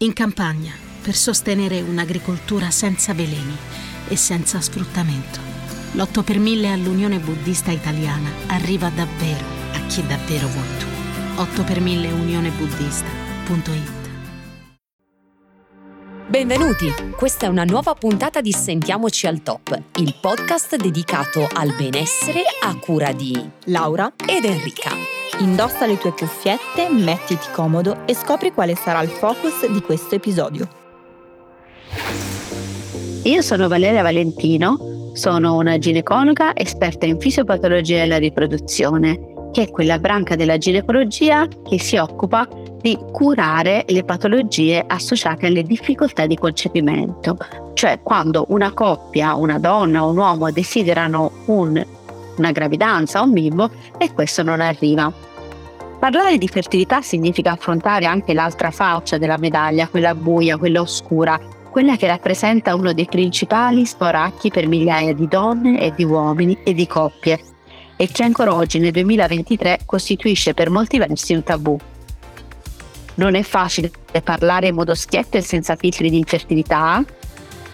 In campagna, per sostenere un'agricoltura senza veleni e senza sfruttamento. L'8 per 1000 all'Unione Buddista Italiana arriva davvero a chi davvero vuoi tu. 8 per 1000 unionebuddista.it Benvenuti! Questa è una nuova puntata di Sentiamoci al Top, il podcast dedicato al benessere a cura di Laura ed Enrica. Indossa le tue cuffiette, mettiti comodo e scopri quale sarà il focus di questo episodio. Io sono Valeria Valentino, sono una ginecologa esperta in fisiopatologia della riproduzione, che è quella branca della ginecologia che si occupa di curare le patologie associate alle difficoltà di concepimento, cioè quando una coppia, una donna o un uomo desiderano un, una gravidanza o un bimbo e questo non arriva. Parlare di fertilità significa affrontare anche l'altra faccia della medaglia, quella buia, quella oscura, quella che rappresenta uno dei principali sporacchi per migliaia di donne e di uomini e di coppie e che ancora oggi nel 2023 costituisce per molti versi un tabù. Non è facile parlare in modo schietto e senza filtri di infertilità,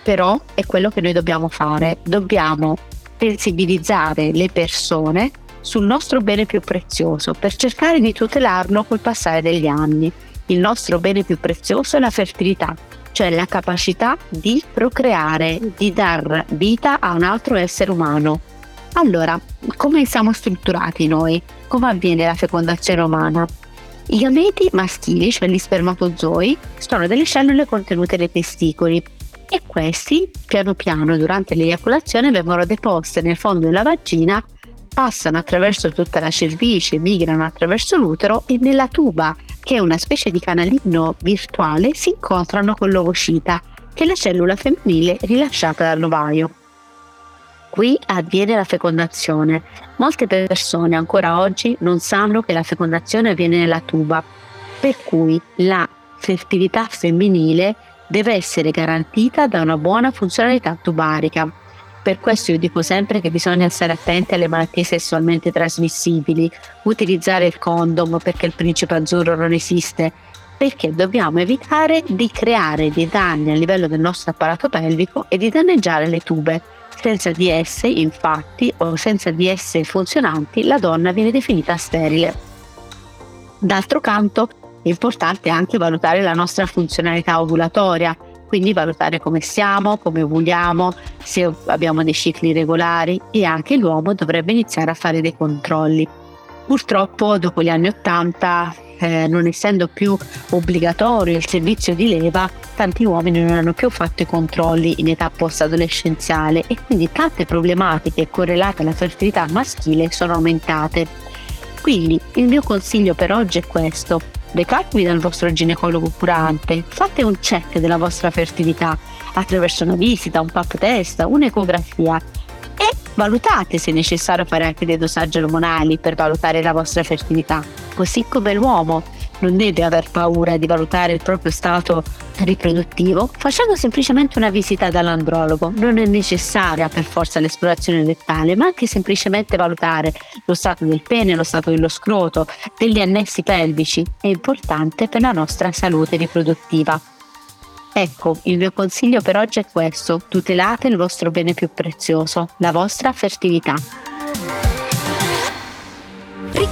però è quello che noi dobbiamo fare. Dobbiamo sensibilizzare le persone sul nostro bene più prezioso per cercare di tutelarlo col passare degli anni. Il nostro bene più prezioso è la fertilità, cioè la capacità di procreare, di dar vita a un altro essere umano. Allora, come siamo strutturati noi? Come avviene la fecondazione umana? I gameti maschili, cioè gli spermatozoi, sono delle cellule contenute nei testicoli e questi, piano piano, durante l'eiaculazione, vengono deposte nel fondo della vagina, passano attraverso tutta la cervice, migrano attraverso l'utero e nella tuba, che è una specie di canalino virtuale, si incontrano con l'ovocita, che è la cellula femminile rilasciata dall'ovaio. Qui avviene la fecondazione. Molte persone ancora oggi non sanno che la fecondazione avviene nella tuba, per cui la fertilità femminile deve essere garantita da una buona funzionalità tubarica. Per questo io dico sempre che bisogna stare attenti alle malattie sessualmente trasmissibili, utilizzare il condom perché il principe azzurro non esiste, perché dobbiamo evitare di creare dei danni a livello del nostro apparato pelvico e di danneggiare le tube. Senza di esse, infatti, o senza di esse funzionanti, la donna viene definita sterile. D'altro canto, è importante anche valutare la nostra funzionalità ovulatoria, quindi valutare come siamo, come ovuliamo, se abbiamo dei cicli regolari e anche l'uomo dovrebbe iniziare a fare dei controlli. Purtroppo dopo gli anni Ottanta eh, non essendo più obbligatorio il servizio di leva, tanti uomini non hanno più fatto i controlli in età post-adolescenziale e quindi tante problematiche correlate alla fertilità maschile sono aumentate. Quindi il mio consiglio per oggi è questo. Recatevi dal vostro ginecologo curante, fate un check della vostra fertilità attraverso una visita, un pap test, un'ecografia e valutate se è necessario fare anche dei dosaggi ormonali per valutare la vostra fertilità. Così come l'uomo non deve aver paura di valutare il proprio stato riproduttivo facendo semplicemente una visita dall'andrologo. Non è necessaria per forza l'esplorazione dettale, ma anche semplicemente valutare lo stato del pene, lo stato dello scroto, degli annessi pelvici è importante per la nostra salute riproduttiva. Ecco, il mio consiglio per oggi è questo, tutelate il vostro bene più prezioso, la vostra fertilità.